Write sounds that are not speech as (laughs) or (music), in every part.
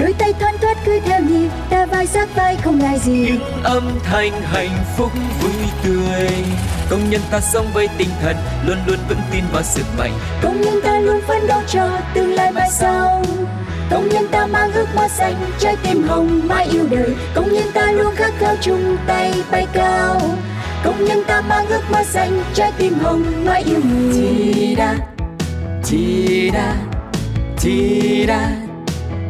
Đôi tay thoăn thoắt cứ theo nhịp Ta vai sát vai không ngại gì. Những âm thanh hạnh phúc vui tươi. Công nhân ta sống với tinh thần luôn luôn vững tin vào sức mạnh. Công nhân ta luôn phấn đấu cho tương lai mai sau. Công nhân ta mang ước mơ xanh Trái tim hồng mãi yêu đời. Công nhân ta luôn khát khao chung tay bay cao. Công nhân ta mang ước mơ xanh Trái tim hồng mãi yêu người. Chi đa, chi đa, chi đa,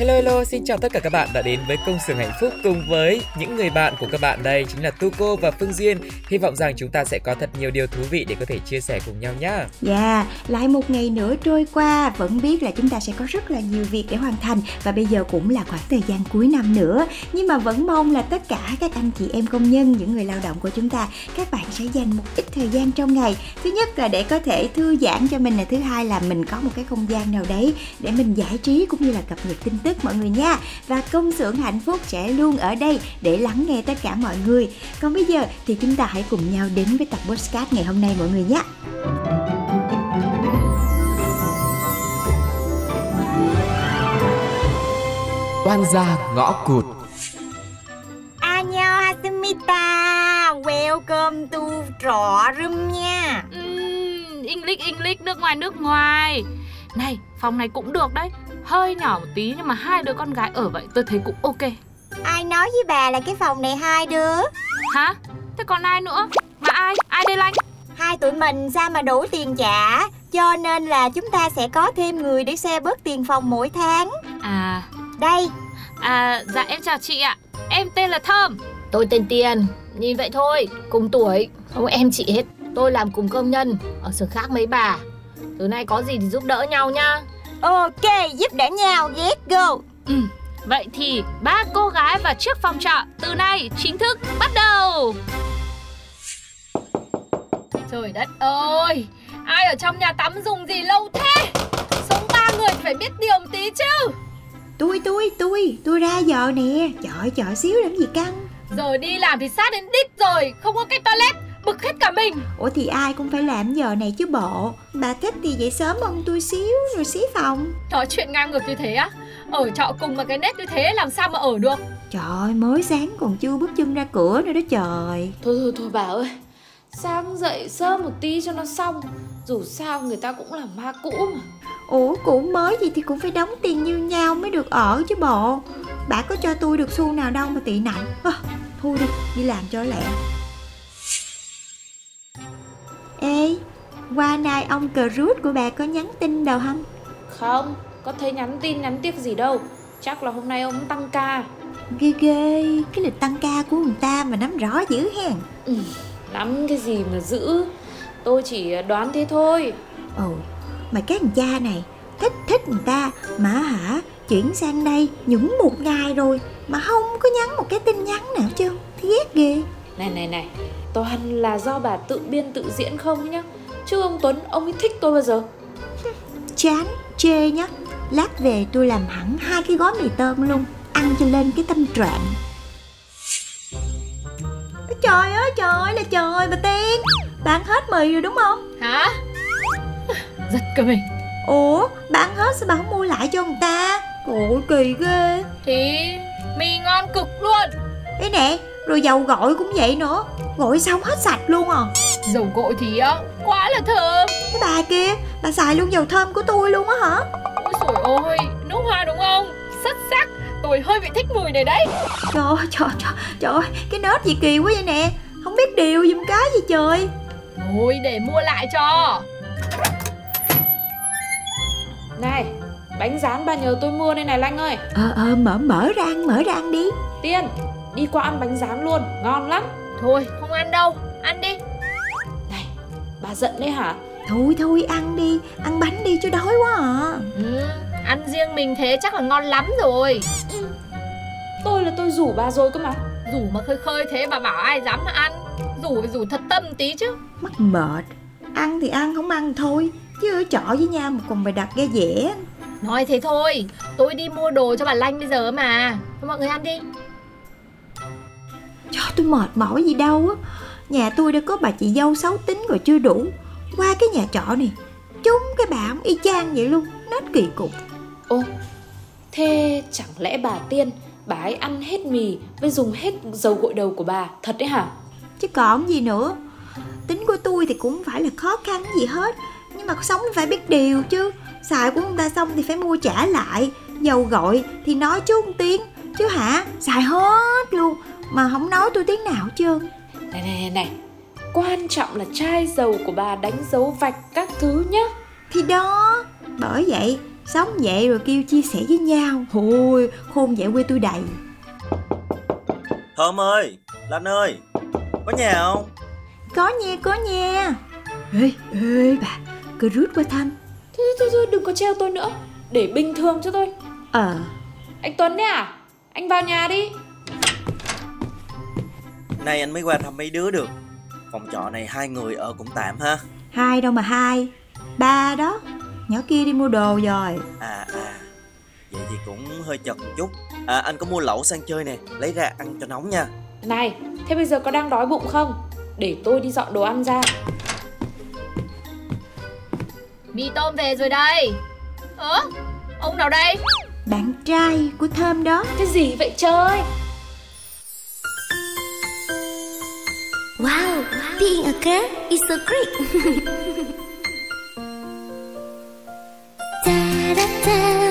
Hello hello, xin chào tất cả các bạn đã đến với công xưởng hạnh phúc cùng với những người bạn của các bạn đây chính là Tuco và Phương Duyên. Hy vọng rằng chúng ta sẽ có thật nhiều điều thú vị để có thể chia sẻ cùng nhau nhé. Dạ, lại một ngày nữa trôi qua, vẫn biết là chúng ta sẽ có rất là nhiều việc để hoàn thành và bây giờ cũng là khoảng thời gian cuối năm nữa. Nhưng mà vẫn mong là tất cả các anh chị em công nhân, những người lao động của chúng ta, các bạn sẽ dành một ít thời gian trong ngày. Thứ nhất là để có thể thư giãn cho mình, là thứ hai là mình có một cái không gian nào đấy để mình giải trí cũng như là cập nhật tin tức mọi người nha. Và công xưởng hạnh phúc sẽ luôn ở đây để lắng nghe tất cả mọi người. Còn bây giờ thì chúng ta hãy cùng nhau đến với tập podcast ngày hôm nay mọi người nhé. Oan gia ngõ cụt. Annyeonghaseyo Welcome to trọ room nha Ừm, English English nước ngoài nước ngoài Này phòng này cũng được đấy Hơi nhỏ một tí nhưng mà hai đứa con gái ở vậy tôi thấy cũng ok Ai nói với bà là cái phòng này hai đứa Hả? Thế còn ai nữa? Mà ai? Ai đây Lanh? Hai tụi mình sao mà đủ tiền trả Cho nên là chúng ta sẽ có thêm người để xe bớt tiền phòng mỗi tháng À, Đây à dạ em chào chị ạ Em tên là Thơm Tôi tên Tiền, nhìn vậy thôi, cùng tuổi, không em chị hết. Tôi làm cùng công nhân, ở xưởng khác mấy bà. Từ nay có gì thì giúp đỡ nhau nhá. Ok giúp đỡ nhau Yes go Ừ, vậy thì ba cô gái vào trước phòng trọ từ nay chính thức bắt đầu Trời đất ơi, ai ở trong nhà tắm dùng gì lâu thế? Sống ba người phải biết điều một tí chứ. Tôi tôi tôi tôi ra giờ nè Chọi chọi xíu làm gì căng Giờ đi làm thì sát đến đích rồi, không có cái toilet, bực hết cả mình. Ủa thì ai cũng phải làm giờ này chứ bộ. Bà thích thì dậy sớm hơn tôi xíu rồi xí phòng. Nói chuyện ngang ngược như thế á? Ở trọ cùng mà cái nét như thế làm sao mà ở được? Trời ơi mới sáng còn chưa bước chân ra cửa nữa đó trời. Thôi thôi thôi bà ơi. Sáng dậy sớm một tí cho nó xong. Dù sao người ta cũng là ma cũ mà. Ủa cũ mới gì thì cũng phải đóng tiền như nhau mới được ở chứ bộ. Bà có cho tôi được xu nào đâu mà tị nạnh à, Thôi đi, đi làm cho lẹ Ê, qua nay ông cờ rút của bà có nhắn tin đâu không? Không, có thấy nhắn tin nhắn tiếc gì đâu. Chắc là hôm nay ông tăng ca. Ghê ghê, cái lịch tăng ca của người ta mà nắm rõ dữ hen Lắm cái gì mà giữ? Tôi chỉ đoán thế thôi. Ồ, mà các thằng cha này thích thích người ta mà hả? Chuyển sang đây những một ngày rồi mà không có nhắn một cái tin nhắn nào chứ ghét ghê. Này này này Toàn là do bà tự biên tự diễn không nhá. Chứ ông Tuấn ông ấy thích tôi bao giờ? Chán chê nhá. Lát về tôi làm hẳn hai cái gói mì tôm luôn ăn cho lên cái tâm trạng. Trời ơi trời ơi là trời bà tiên. Bạn hết mì rồi đúng không? Hả? Giật cả mình. ủa bạn hết sao bà không mua lại cho người ta? Ôi kỳ ghê. Thì mì ngon cực luôn. Đây nè, rồi dầu gội cũng vậy nữa Gội xong hết sạch luôn à Dầu gội thì á, quá là thơm. Cái bà kia, bà xài luôn dầu thơm của tôi luôn á hả Ôi trời ơi, nước hoa đúng không? Xuất sắc. Tôi hơi bị thích mùi này đấy. Trời ơi, trời, trời, trời ơi, cái nết gì kỳ quá vậy nè Không biết điều giùm cái gì trời Thôi để mua lại cho. Này Bánh rán bà nhờ tôi mua đây này Lanh ơi Ờ, ờ, mở, mở ra ăn, mở ra ăn đi Tiên Đi qua ăn bánh rán luôn Ngon lắm Thôi, không ăn đâu. Ăn đi. Này Bà giận đấy hả? Thôi thôi ăn đi, ăn bánh đi chứ đói quá à. Ừ, ăn riêng mình thế chắc là ngon lắm rồi. Tôi là tôi rủ bà rồi cơ mà. Rủ mà khơi khơi thế bà bảo ai dám mà ăn? Rủ rủ thật tâm tí chứ. Mắc mệt. Ăn thì ăn không ăn thôi. Chứ ở trọ với nhau mà còn bày đặt ra dẻ Nói thế thôi. Tôi đi mua đồ cho bà Lanh bây giờ mà. Thôi mọi người ăn đi Trời tôi mệt mỏi gì đâu á. Nhà tôi đã có bà chị dâu xấu tính rồi chưa đủ. Qua cái nhà trọ này Chúng cái bà ông y chang vậy luôn Nết kỳ cục. Ô Thế chẳng lẽ bà Tiên Bà ấy ăn hết mì với dùng hết dầu gội đầu của bà Thật đấy hả? Chứ còn gì nữa. Tính của tôi thì cũng phải là khó khăn gì hết Nhưng mà sống phải biết điều chứ. Xài của người ta xong thì phải mua trả lại. Dầu gội thì nói chút một tiếng Chứ hả? Xài hết luôn Mà không nói tôi tiếng nào hết trơn. Này này này này. Quan trọng là chai dầu của bà đánh dấu vạch các thứ nhá. Thì đó Bởi vậy Sống vậy rồi kêu chia sẻ với nhau. Thôi khôn vậy quê tôi đầy. Thơm ơi, Lan ơi, có nhà không? Có nha có nha. Ê ê bà Cứ rút qua thăm. Thôi thôi thôi đừng có treo tôi nữa. Để bình thường cho tôi. Ờ. Anh Tuấn đấy à? Anh vào nhà đi Nay anh mới qua thăm mấy đứa được. Phòng trọ này hai người ở cũng tạm ha. Hai đâu mà hai. Ba đó Nhỏ kia đi mua đồ rồi. À à. Vậy thì cũng hơi chật một chút. À anh có mua lẩu sang chơi nè Lấy ra ăn cho nóng nha. Này Thế bây giờ có đang đói bụng không? Để tôi đi dọn đồ ăn ra. Mì tôm về rồi đây. Ơ Ông nào đây? Bạn trai của Thơm đó. Cái gì vậy trời Wow, being a girl is so great. (laughs) da da da,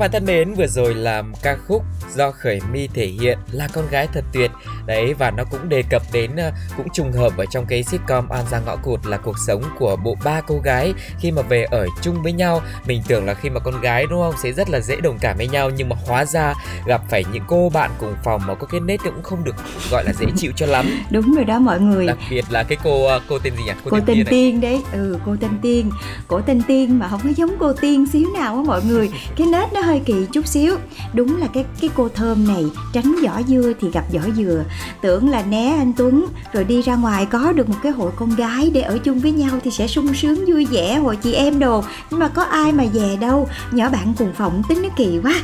Các bạn thân mến, vừa rồi là ca khúc do Khởi My thể hiện là con gái thật tuyệt. Đấy và nó cũng đề cập đến ờ, cũng trùng hợp ở trong cái sitcom An Giang Ngõ Cụt là cuộc sống của bộ ba cô gái khi mà về ở chung với nhau. Mình tưởng là khi mà con gái đúng không sẽ rất là dễ đồng cảm với nhau nhưng mà hóa ra gặp phải những cô bạn cùng phòng mà có cái nết cũng không được gọi là dễ (laughs) chịu cho lắm. Đúng rồi đó mọi người. Đặc biệt là cái cô ờ, cô tên gì nhỉ? Cô, cô tên Tiên đấy. Ừ, cô tên Tiên. Cổ tên Tiên mà không có giống cô Tiên xíu nào á mọi người. Cái nết nó hơi kỳ chút xíu. Đúng là cái cái cô thơm này tránh vỏ dưa thì gặp vỏ dừa. Tưởng là né anh tuấn rồi đi ra ngoài có được một cái hội con gái để ở chung với nhau thì sẽ sung sướng vui vẻ hội chị em đồ. Nhưng mà có ai mà về đâu nhỏ bạn cùng phòng tính nó kỳ quá.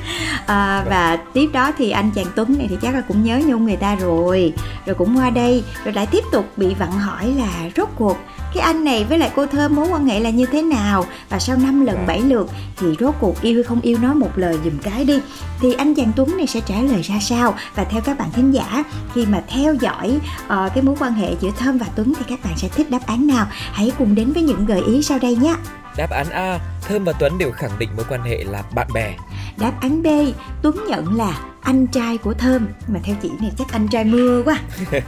À, và tiếp đó thì anh chàng tuấn này thì chắc là cũng nhớ nhung người ta rồi rồi cũng qua đây rồi lại tiếp tục bị vặn hỏi là rốt cuộc cái anh này với lại cô thơm mối quan hệ là như thế nào? Và sau 5 lần 7 lượt thì rốt cuộc yêu hay không yêu nói một lời dùm cái đi. Thì anh chàng tuấn này sẽ trả lời ra sao? Và theo các bạn thính giả khi mà theo dõi uh, cái mối quan hệ giữa thơm và tuấn thì các bạn sẽ thích đáp án nào? Hãy cùng đến với những gợi ý sau đây nhé. Đáp án A, Thơm và Tuấn đều khẳng định mối quan hệ là bạn bè. Đáp án B, Tuấn nhận là anh trai của Thơm. Mà theo chị này chắc anh trai mưa quá. (laughs)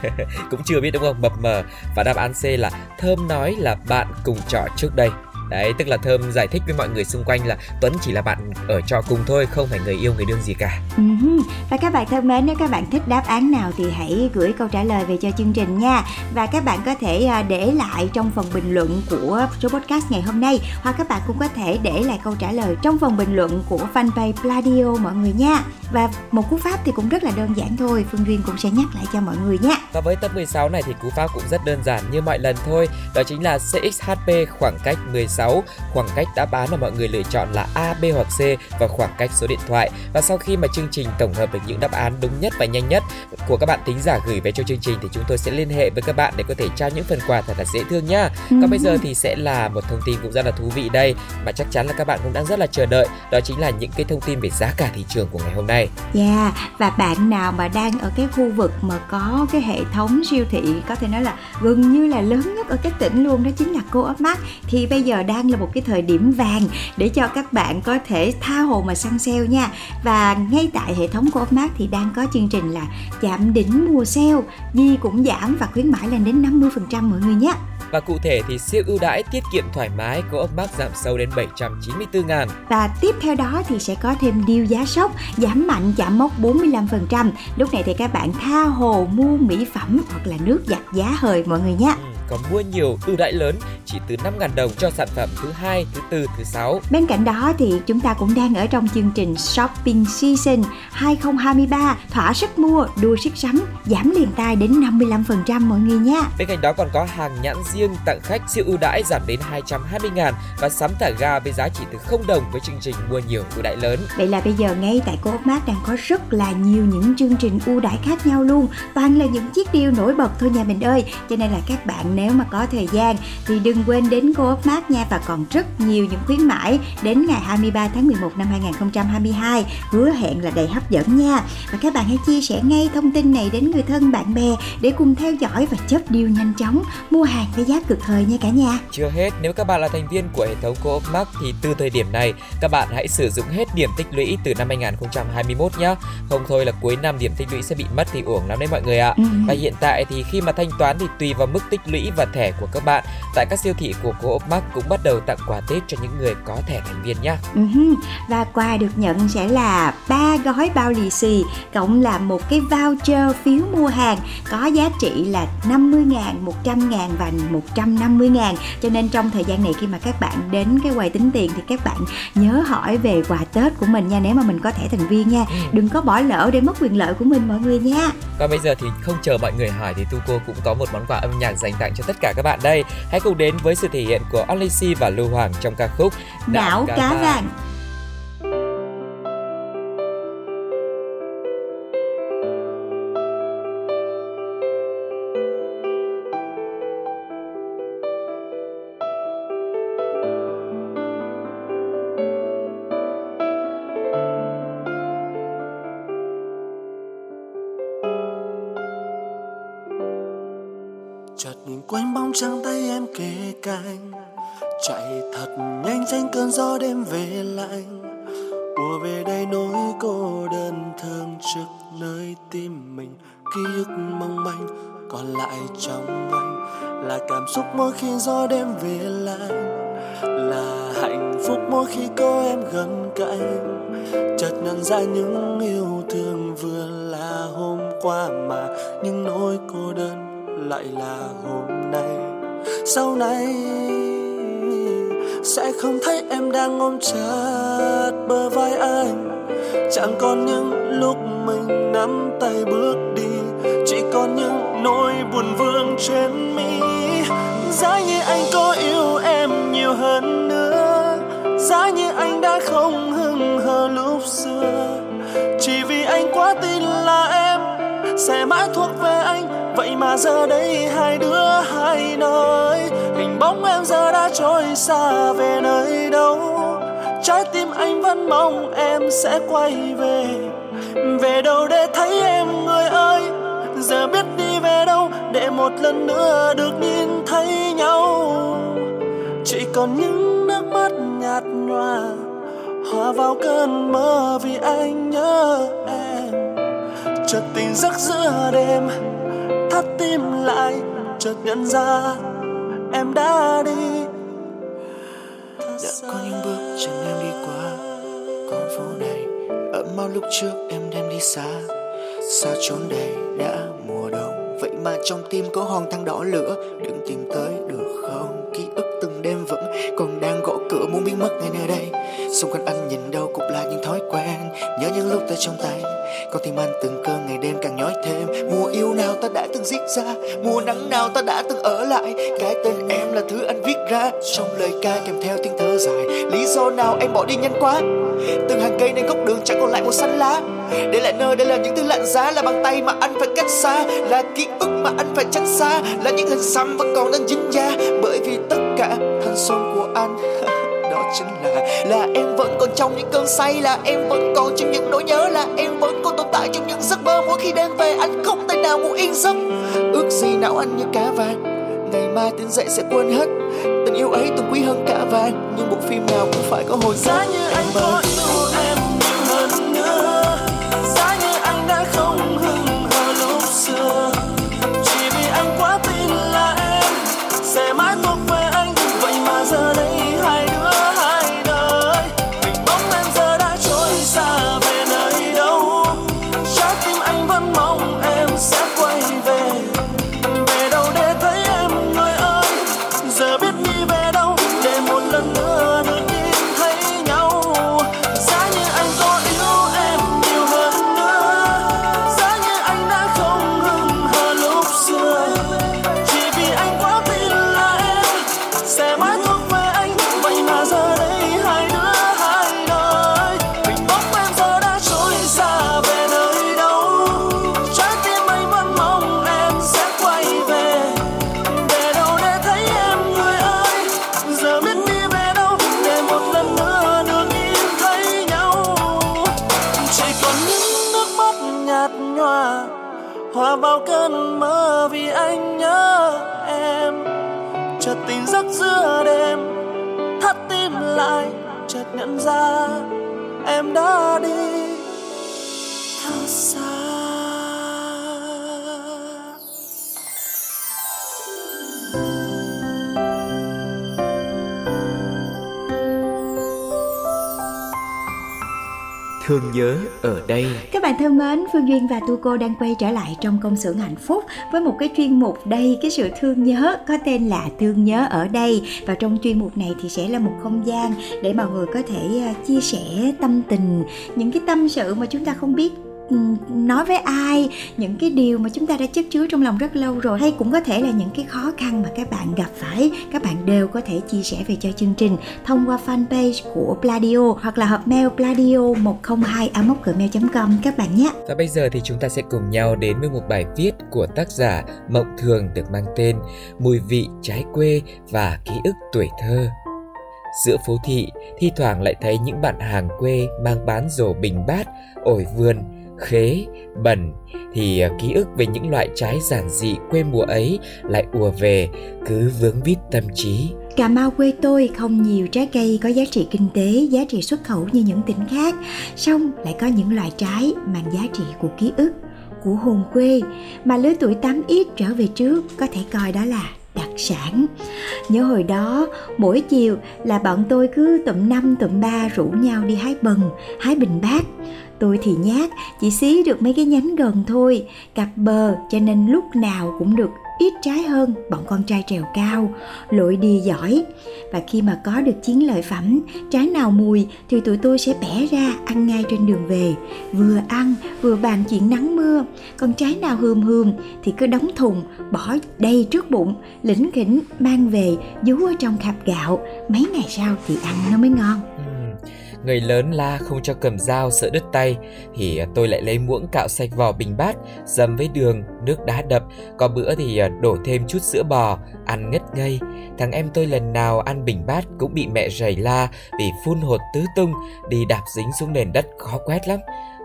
Cũng chưa biết đúng không, mập mờ. Và đáp án C là Thơm nói là bạn cùng trọ trước đây Đấy, tức là Thơm giải thích với mọi người xung quanh là Tuấn chỉ là bạn ở trọ cùng thôi, không phải người yêu người đương gì cả. Uh-huh. Và các bạn thân mến, nếu các bạn thích đáp án nào thì hãy gửi câu trả lời về cho chương trình nha. Và các bạn có thể à, để lại trong phần bình luận của số podcast ngày hôm nay hoặc các bạn cũng có thể để lại câu trả lời trong phần bình luận của fanpage Pladio mọi người nha. Và một cú pháp thì cũng rất là đơn giản thôi, Phương Duyên cũng sẽ nhắc lại cho mọi người nha. Và với tập 16 này thì cú pháp cũng rất đơn giản như mọi lần thôi, đó chính là CXHP khoảng cách 16 6. Khoảng cách đáp án mà mọi người lựa chọn là A, B hoặc C và khoảng cách số điện thoại. Và sau khi mà chương trình tổng hợp được những đáp án đúng nhất và nhanh nhất của các bạn thính giả gửi về cho chương trình thì chúng tôi sẽ liên hệ với các bạn để có thể trao những phần quà thật là dễ thương nhá. Còn bây giờ thì sẽ là một thông tin cũng rất là thú vị đây mà chắc chắn là các bạn cũng đang rất là chờ đợi. Đó chính là những cái thông tin về giá cả thị trường của ngày hôm nay. Yeah, và bạn nào mà đang ở cái khu vực mà có cái hệ thống siêu thị có thể nói là gần như là lớn nhất ở cái tỉnh luôn đó chính là Co-op Mart thì bây giờ đang là một cái thời điểm vàng để cho các bạn có thể tha hồ mà săn sale nha và ngay tại hệ thống của Mart thì đang có chương trình là chạm đỉnh mùa sale gì cũng giảm và khuyến mãi lên đến 50% mọi người nhé và cụ thể thì siêu ưu đãi tiết kiệm thoải mái của Max giảm sâu đến 794 ngàn. Và tiếp theo đó thì sẽ có thêm deal giá sốc giảm mạnh chạm mốc 45%. Lúc này thì các bạn tha hồ mua mỹ phẩm hoặc là nước giặt giá hời mọi người nhé. Ừ có mua nhiều ưu đãi lớn chỉ từ 5.000 đồng cho sản phẩm thứ hai, thứ tư, thứ sáu. Bên cạnh đó thì chúng ta cũng đang ở trong chương trình Shopping Season 2023 thỏa sức mua, đua sức sắm, giảm liền tay đến 55% mọi người nha. Bên cạnh đó còn có hàng nhãn riêng tặng khách siêu ưu đãi giảm đến 220 ngàn và sắm thả ga với giá chỉ từ 0 đồng với chương trình mua nhiều ưu đãi lớn. Vậy là bây giờ ngay tại Co-op Mart đang có rất là nhiều những chương trình ưu đãi khác nhau luôn, toàn là những chiếc deal nổi bật thôi nhà mình ơi. Cho nên là các bạn nếu mà có thời gian thì đừng quên đến Co-op Mart nha. Và còn rất nhiều những khuyến mãi đến ngày 23 tháng 11 năm 2022 hứa hẹn là đầy hấp dẫn nha. Và các bạn hãy chia sẻ ngay thông tin này đến người thân bạn bè để cùng theo dõi và chớp deal nhanh chóng mua hàng với giá cực thời nha cả nhà. Chưa hết nếu các bạn là thành viên của hệ thống Co-op Mart thì từ thời điểm này các bạn hãy sử dụng hết điểm tích lũy từ năm 2021 nhé không thôi là cuối năm điểm tích lũy sẽ bị mất thì uổng lắm đấy mọi người ạ. Ừ. và hiện tại thì khi mà thanh toán thì tùy vào mức tích lũy và thẻ của các bạn tại các siêu thị của Co-op Mart cũng bắt đầu tặng quà Tết cho những người có thẻ thành viên nhé. Uh-huh. Và quà được nhận sẽ là ba gói bao lì xì cộng là một cái voucher phiếu mua hàng có giá trị là 50 ngàn, 100 ngàn và 150 ngàn cho nên trong thời gian này khi mà các bạn đến cái quầy tính tiền thì các bạn nhớ hỏi về quà Tết của mình nha nếu mà mình có thẻ thành viên nha ừ. đừng có bỏ lỡ để mất quyền lợi của mình mọi người nha còn bây giờ thì không chờ mọi người hỏi thì Tuco cũng có một món quà âm nhạc dành tặng cho tất cả các bạn đây. Hãy cùng đến với sự thể hiện của C và Lưu Hoàng trong ca khúc Đảo Cá, cá Vàng. chạy qua mà những nỗi cô đơn lại là hôm nay. Sau này sẽ không thấy em đang ôm chặt bờ vai anh. Chẳng còn những lúc mình nắm tay bước đi, chỉ còn những nỗi buồn vương trên mi. Sẽ mãi thuộc về anh. Vậy mà giờ đây hai đứa hai nơi, hình bóng em giờ đã trôi xa về nơi đâu. Trái tim anh vẫn mong em sẽ quay về. Về đâu để thấy em người ơi? Giờ biết đi về đâu để một lần nữa được nhìn thấy nhau. Chỉ còn những nước mắt nhạt nhòa, hòa vào cơn mơ vì anh nhớ chợt tỉnh giấc giữa đêm, thắt tim lại, chợt nhận ra em đã đi. Đã có những bước chân em đi qua, con phố này ở mau lúc trước em đem đi xa. Xa chốn đây đã mùa đông, vậy mà trong tim có hòn thang đỏ lửa. Đừng tìm tới được không? Ký ức từng đêm vẫn còn đang gõ cửa, muốn biến mất ngay nơi đây xung quanh anh nhìn đâu cũng là những thói quen. Nhớ những lúc ta trong tay con tim anh từng cơn ngày đêm càng nhói thêm. Mùa yêu nào ta đã từng giết ra, mùa nắng nào ta đã từng ở lại. Cái tên em là thứ anh viết ra, trong lời ca kèm theo tiếng thơ dài. Lý do nào em bỏ đi nhanh quá? Từng hàng cây nên góc đường chẳng còn lại một xanh lá. Để lại nơi đây là những thứ lạnh giá là bàn tay mà anh phải cách xa. Là ký ức mà anh phải tránh xa. Là những hình xăm vẫn còn đang dính da. Bởi vì tất cả thanh xuân của anh. (laughs) chính là là em vẫn còn trong những cơn say là em vẫn còn trong những nỗi nhớ là em vẫn còn tồn tại trong những giấc mơ. Mỗi khi đêm về anh không thể nào ngủ yên giấc. Ước gì não anh như cá vàng ngày mai tỉnh dậy sẽ quên hết. Tình yêu ấy từng quý hơn cả vàng nhưng bộ phim nào cũng phải có hồi giá như anh có yêu em hòa vào cơn mơ vì anh nhớ em. Chợt tỉnh giấc giữa đêm, thắt tim lại, chợt nhận ra em đã đi. Thương nhớ ở đây. Các bạn thân mến, Phương Duyên và Tu Cô đang quay trở lại trong công xưởng hạnh phúc với một cái chuyên mục đây cái sự thương nhớ có tên là Thương nhớ ở đây. Và trong chuyên mục này thì sẽ là một không gian để mọi người có thể ờ, chia sẻ tâm tình, những cái tâm sự mà chúng ta không biết nói với ai những cái điều mà chúng ta đã chất chứa trong lòng rất lâu rồi hay cũng có thể là những cái khó khăn mà các bạn gặp phải các bạn đều có thể chia sẻ về cho chương trình thông qua fanpage của Pladio hoặc là hộp mail pladio 102 gmail com các bạn nhé Và bây giờ thì chúng ta sẽ cùng nhau đến với một bài viết của tác giả Mộng Thường được mang tên Mùi vị trái quê và ký ức tuổi thơ. Giữa phố thị, thi thoảng lại thấy những bạn hàng quê mang bán rổ bình bát, ổi vườn, khế, bẩn thì à, ký ức về những loại trái giản dị quê mùa ấy lại ùa về cứ vướng vít tâm trí. Cà Mau quê tôi không nhiều trái cây có giá trị kinh tế, giá trị xuất khẩu như những tỉnh khác, song lại có những loại trái mang giá trị của ký ức, của hồn quê mà lứa tuổi 8X trở về trước có thể coi đó là đặc sản. Nhớ hồi đó, mỗi chiều là bọn tôi cứ tụm năm tụm ba rủ nhau đi hái bần, hái bình bát. Tôi thì nhát, chỉ xí được mấy cái nhánh gần thôi, cặp bờ cho nên lúc nào cũng được ít trái hơn bọn con trai trèo cao, lội đi giỏi. Và khi mà có được chiến lợi phẩm, trái nào mùi thì tụi tôi sẽ bẻ ra ăn ngay trên đường về. Vừa ăn, vừa bàn chuyện nắng mưa. Còn trái nào hươm hươm thì cứ đóng thùng, bỏ đầy trước bụng, lĩnh khỉnh mang về, dú ở trong khạp gạo. Mấy ngày sau thì ăn nó mới ngon. Người lớn la không cho cầm dao sợ đứt tay Thì à, tôi lại lấy muỗng cạo sạch vỏ bình bát Dầm với đường, nước đá đập Có bữa thì à, đổ thêm chút sữa bò Ăn ngất ngây Thằng em tôi lần nào ăn bình bát cũng bị mẹ rầy la Vì phun hột tứ tung Đi đạp dính xuống nền đất khó quét lắm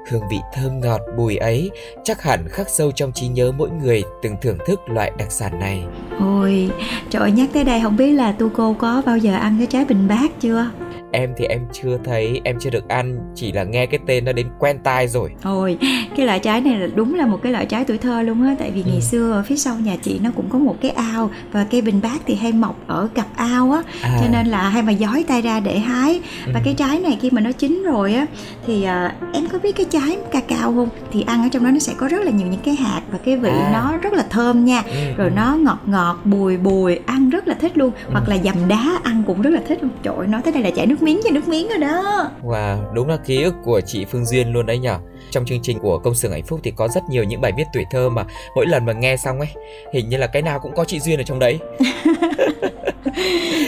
Hương vị thơm ngọt bùi ấy chắc hẳn khắc sâu trong trí nhớ mỗi người từng thưởng thức loại đặc sản này. Ôi, trời nhắc tới đây không biết là tu cô có bao giờ ăn cái trái bình bát chưa? Em thì em chưa thấy em chưa được ăn chỉ là nghe cái tên nó đến quen tai rồi thôi cái loại trái này là đúng là một cái loại trái tuổi thơ luôn á tại vì ngày ừ. xưa ở phía sau nhà chị nó cũng có một cái ao và cây bình bát thì hay mọc ở cặp ao á à. cho nên là hay mà giói tay ra để hái ừ. và cái trái này khi mà nó chín rồi á thì à, em có biết cái trái ca cao không thì ăn ở trong đó nó sẽ có rất là nhiều những cái hạt và cái vị à. nó rất là thơm nha ừ. rồi ừ. nó ngọt ngọt bùi bùi ăn rất là thích luôn ừ. hoặc là dầm đá ăn cũng rất là thích luôn trời nói tới đây là chảy nước miếng cho nước miếng rồi đó. Wow, đúng là ký ức của chị Phương Duyên luôn đấy nhở Trong chương trình của Công xưởng Hạnh Phúc thì có rất nhiều những bài viết tuổi thơ mà mỗi lần mà nghe xong ấy Hình như là cái nào cũng có chị Duyên ở trong đấy. (laughs)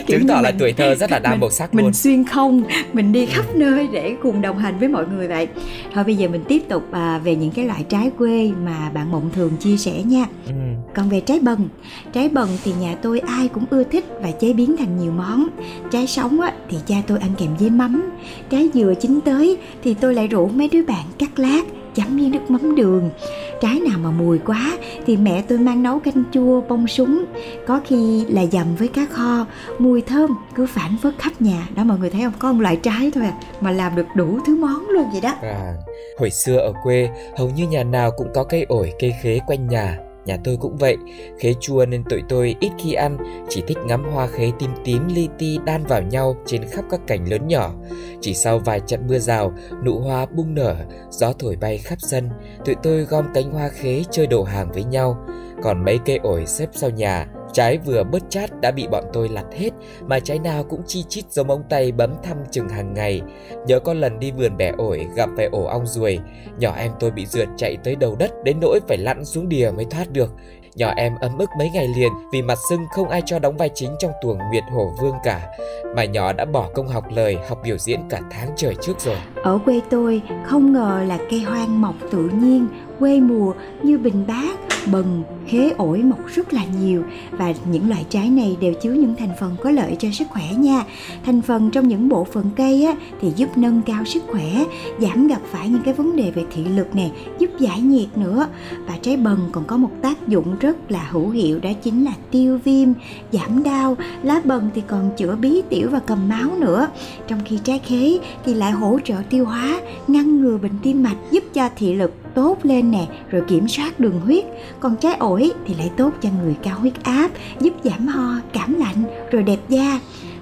Chứng tỏ là tuổi thơ rất là đa màu sắc mình luôn. xuyên không mình đi khắp nơi để cùng đồng hành với mọi người vậy. Thôi bây giờ mình tiếp tục à, về những cái loại trái quê mà bạn mộng thường chia sẻ nha. Ừ. còn về trái bần trái bần thì nhà tôi ai cũng ưa thích và chế biến thành nhiều món. Trái sống á, thì cha tôi ăn kèm với mắm. Trái dừa chín tới thì tôi lại rủ mấy đứa bạn cắt lát chấm với nước mắm đường. Trái nào mà mùi quá thì mẹ tôi mang nấu canh chua bông súng. Có khi là dầm với cá kho mùi thơm cứ phản phất khắp nhà. Đó mọi người thấy không? Có một loại trái thôi à mà làm được đủ thứ món luôn vậy đó. À, hồi xưa ở quê hầu như nhà nào cũng có cây ổi cây khế quanh nhà. Nhà tôi cũng vậy, khế chua nên tụi tôi ít khi ăn, chỉ thích ngắm hoa khế tím tím li ti đan vào nhau trên khắp các cảnh lớn nhỏ. Chỉ sau vài trận mưa rào, nụ hoa bung nở, gió thổi bay khắp sân, tụi tôi gom cánh hoa khế chơi đồ hàng với nhau. Còn mấy cây ổi xếp sau nhà, Trái vừa bớt chát đã bị bọn tôi lặt hết Mà trái nào cũng chi chít giống ông tay bấm thăm chừng hàng ngày Nhớ có lần đi vườn bẻ ổi gặp phải ổ ong ruồi Nhỏ em tôi bị rượt chạy tới đầu đất Đến nỗi phải lặn xuống đìa mới thoát được Nhỏ em ấm ức mấy ngày liền vì mặt sưng không ai cho đóng vai chính trong tuồng Nguyệt Hổ Vương cả. Mà nhỏ đã bỏ công học lời, học biểu diễn cả tháng trời trước rồi. Ở quê tôi không ngờ là cây hoang mọc tự nhiên, quê mùa như bình bát, bần, khế ổi mọc rất là nhiều và những loại trái này đều chứa những thành phần có lợi cho sức khỏe nha. Thành phần trong những bộ phận cây á, thì giúp nâng cao sức khỏe, giảm gặp phải những cái vấn đề về thị lực nè, giúp giải nhiệt nữa. Và trái bần còn có một tác dụng rất là hữu hiệu đó chính là tiêu viêm, giảm đau. Lá bần thì còn chữa bí tiểu và cầm máu nữa. Trong khi trái khế thì lại hỗ trợ tiêu hóa, ngăn ngừa bệnh tim mạch, giúp cho thị lực tốt lên nè, rồi kiểm soát đường huyết. Còn trái ổi thì lại tốt cho người cao huyết áp, giúp giảm ho, cảm lạnh, rồi đẹp da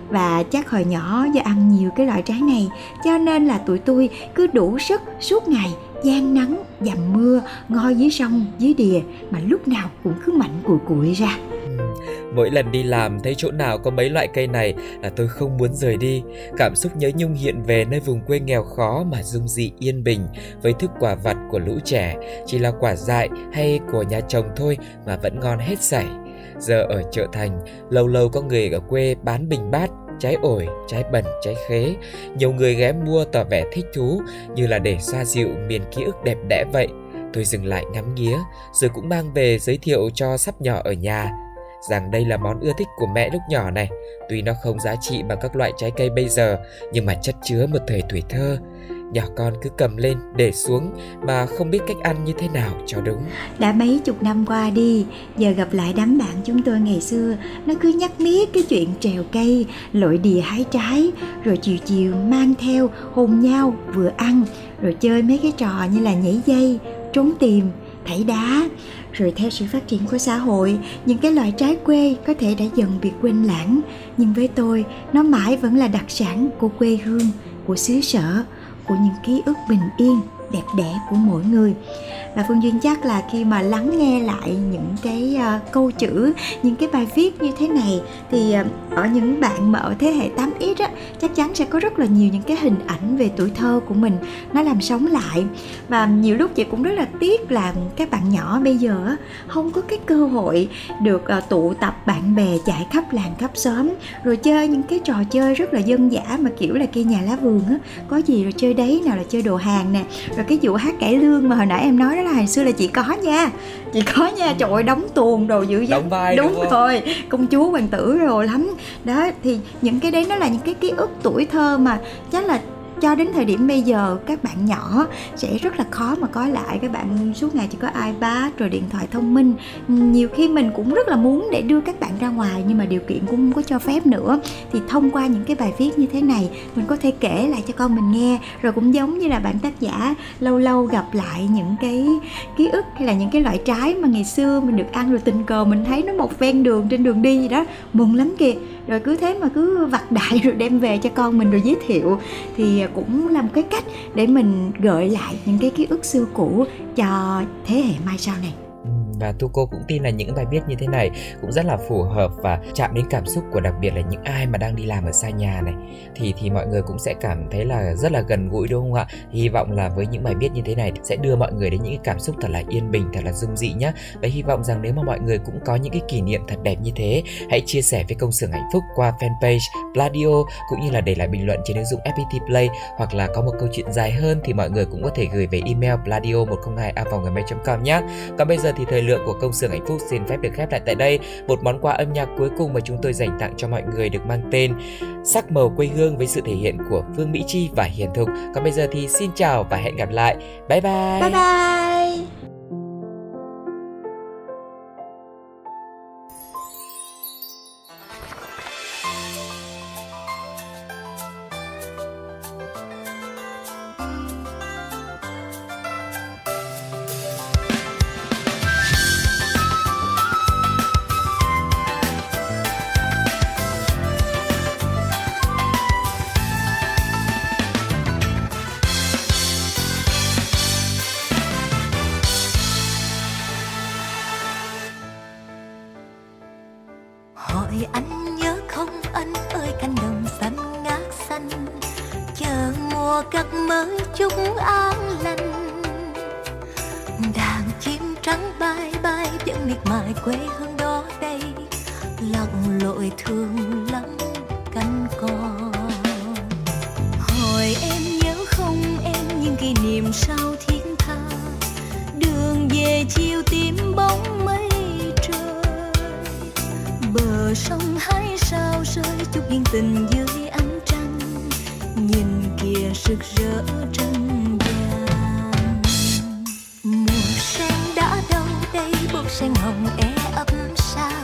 và chắc hồi nhỏ do ăn nhiều cái loại trái này cho nên là tụi tôi cứ đủ sức suốt ngày gian nắng dầm mưa ngồi dưới sông dưới đìa mà lúc nào cũng cứ mạnh cùi cụi ra Mỗi lần đi làm thấy chỗ nào có mấy loại cây này là tôi không muốn rời đi. Cảm xúc nhớ nhung hiện về nơi vùng quê nghèo khó mà dung dị yên bình với thức quả vặt của lũ trẻ chỉ là quả dại hay của nhà chồng thôi mà vẫn ngon hết sảy. Giờ ở chợ thành, lâu lâu có người ở quê bán bình bát trái ổi, trái bẩn, trái khế. Nhiều người ghé mua tỏ vẻ thích thú như là để xoa dịu miền ký ức đẹp đẽ vậy. Tôi dừng lại ngắm nghía, rồi cũng mang về giới thiệu cho sắp nhỏ ở nhà rằng đây là món ưa thích của mẹ lúc nhỏ này. Tuy nó không giá trị bằng các loại trái cây bây giờ, nhưng mà chất chứa một thời tuổi thơ. nhỏ con cứ cầm lên để xuống mà không biết cách ăn như thế nào cho đúng đã mấy chục năm qua đi giờ gặp lại đám bạn chúng tôi ngày xưa nó cứ nhắc miết cái chuyện trèo cây lội đìa hái trái rồi chiều chiều mang theo hôn nhau vừa ăn rồi chơi mấy cái trò như là nhảy dây trốn tìm thảy đá. Rồi theo sự phát triển của xã hội, những cái loại trái quê có thể đã dần bị quên lãng. Nhưng với tôi, nó mãi vẫn là đặc sản của quê hương, của xứ sở, của những ký ức bình yên đẹp đẽ của mỗi người. Và phương duyên chắc là khi mà lắng nghe lại những cái uh, câu chữ những cái bài viết như thế này thì uh, ở những bạn mà ở thế hệ 8x á chắc chắn sẽ có rất là nhiều những cái hình ảnh về tuổi thơ của mình nó làm sống lại. Và nhiều lúc chị cũng rất là tiếc là các bạn nhỏ bây giờ không có cái cơ hội được uh, tụ tập bạn bè chạy khắp làng khắp xóm rồi chơi những cái trò chơi rất là dân dã mà kiểu là cây nhà lá vườn á. Có gì rồi chơi đấy nào là chơi đồ hàng nè rồi cái vụ hát cải lương mà hồi nãy em nói đó là hồi xưa là chị có nha. Chị có nha trời ơi đóng tuồng đồ dữ vai đúng, đúng rồi công chúa hoàng tử rồi lắm. Đó thì những cái đấy nó là những cái ký ức tuổi thơ mà chắc là cho đến thời điểm bây giờ, các bạn nhỏ sẽ rất là khó mà có lại các bạn suốt ngày chỉ có ipad rồi điện thoại thông minh. Nhiều khi mình cũng rất là muốn để đưa các bạn ra ngoài, nhưng mà điều kiện cũng không có cho phép nữa. Thì thông qua những cái bài viết như thế này, mình có thể kể lại cho con mình nghe. Rồi cũng giống như là bạn tác giả, lâu lâu gặp lại những cái ký ức hay là những cái loại trái mà ngày xưa mình được ăn rồi tình cờ mình thấy nó một ven đường, trên đường đi gì đó. Mừng lắm kìa. Rồi cứ thế mà cứ vặt đại (laughs) rồi đem về cho con mình rồi giới thiệu. Thì cũng là một cái cách để mình gợi lại những cái ký ức xưa cũ cho thế hệ mai sau này và tu cô cũng tin là những bài viết như thế này cũng rất là phù hợp và chạm đến cảm xúc của đặc biệt là những ai mà đang đi làm ở xa nhà này. Thì thì mọi người cũng sẽ cảm thấy là rất là gần gũi, đúng không ạ? Hy vọng là với những bài viết như thế này sẽ đưa mọi người đến những cái cảm xúc thật là yên bình, thật là dung dị nhé và hy vọng rằng nếu mà mọi người cũng có những cái kỷ niệm thật đẹp như thế, hãy chia sẻ với công xưởng hạnh phúc qua fanpage Pladio cũng như là để lại bình luận trên ứng dụng FPT Play. Hoặc là có một câu chuyện dài hơn thì mọi người cũng có thể gửi về email pladio102 a gmail.com nhé còn bây giờ thì thời lượng lượng của công xưởng hạnh phúc xin phép được khép lại tại đây. Một món quà âm nhạc cuối cùng mà chúng tôi dành tặng cho mọi người được mang tên Sắc màu quê hương với sự thể hiện của Phương Mỹ Chi và Hiền Thục. Còn bây giờ thì xin chào và hẹn gặp lại. Bye bye. Bye bye. hỏi anh nhớ không? Anh ơi, cánh đồng xanh ngát xanh. Chờ mùa cắt mới chúc an lành. Đàn chim trắng bay bay tiếng miệt mài quê hương đó đây. Lặng lội thương sông hái sao rơi chút yên tình dưới ánh trăng. Nhìn kia rực rỡ trăng vàng. Mùa sen đã đâu đây, bông sen hồng e ấp sao.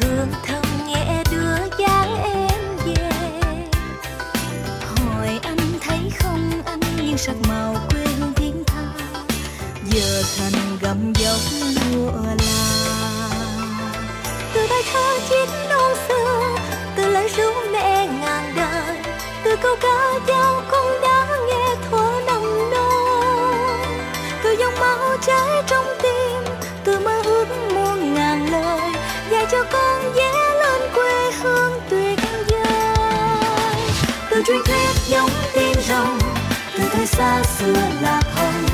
Hương thơm nhẹ đưa dáng em về. Hỏi anh thấy không anh nghiêng sắc màu quê hương thiên tha. Giờ thành gầm dốc thơ chiếc non xưa từ lời ru mẹ ngàn đời từ câu ca dao con đã nghe thuở nồng nôn từ dòng máu chảy trong tim từ mơ ước muôn ngàn lời dạy cho con dễ lên quê hương tuyệt vời từ truyền thuyết giống tim rồng từ thời xa xưa lạc hồng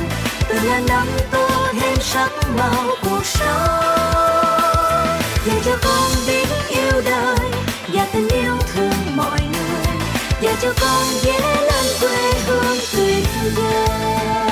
từ ngàn năm tô thêm sắc màu cuộc sống để cho con biết yêu đời và tình yêu thương mọi người. Và cho con ghé lên quê hương tuyệt vời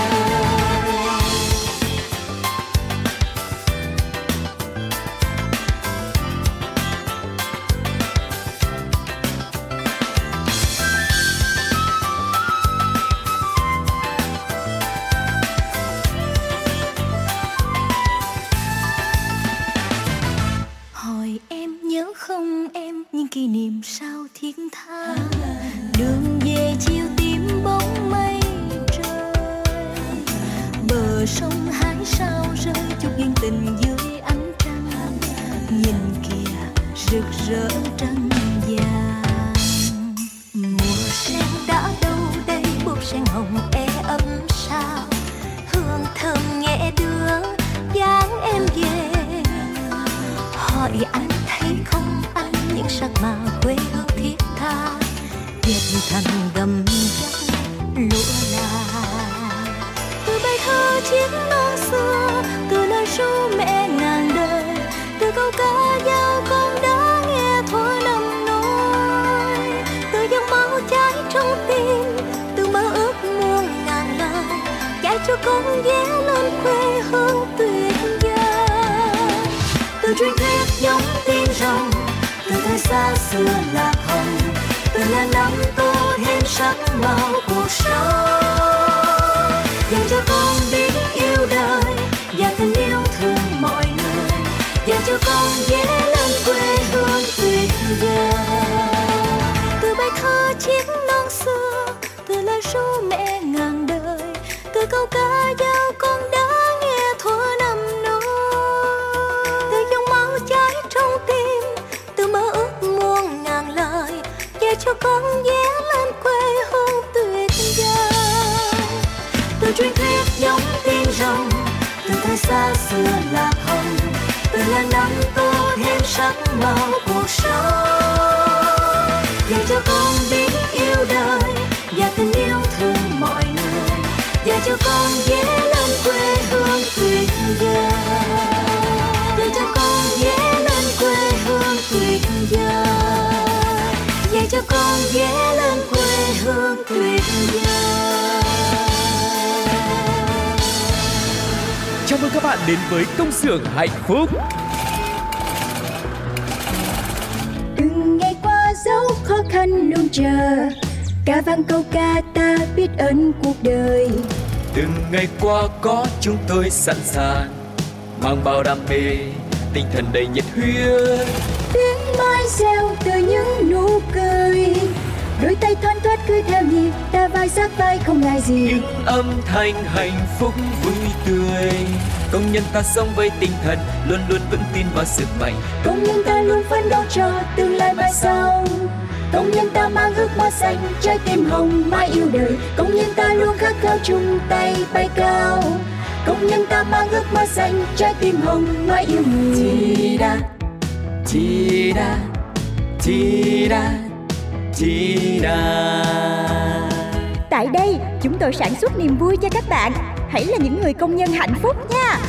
dành cho con biết yêu đời, và tình yêu thương mọi người. Dành cho con sắc cuộc sống. Dạy cho con biết yêu đời và tình yêu thương mọi người. Dạy cho con ghé lên quê hương tuyệt vời dạy cho con ghé lên quê hương tuyệt vời dạy cho con ghé lên quê hương tuyệt vời Chào mừng các bạn đến với công xưởng hạnh phúc. Khó khăn luôn chờ ca vang câu ca ta biết ơn cuộc đời Từng ngày qua có chúng tôi sẵn sàng mang bao đam mê, tinh thần đầy nhiệt huyết. tiếng mai reo từ những nụ cười đôi tay thoăn thoắt cứ theo nhịp ta vai sát vai không ngại gì Những âm thanh hạnh phúc vui tươi. Công nhân ta sống với tinh thần luôn luôn vững tin vào sức mạnh. công nhân ta luôn phấn đấu cho tương lai mai sau công nhân ta mang ước mơ xanh trái tim hồng mãi yêu đời công nhân ta luôn khát khao chung tay bay cao công nhân ta mang ước mơ xanh trái tim hồng mãi yêu người Chi da, chi da, chi da, chi da. Tại đây, chúng tôi sản xuất niềm vui cho các bạn. Hãy là những người công nhân hạnh phúc nha.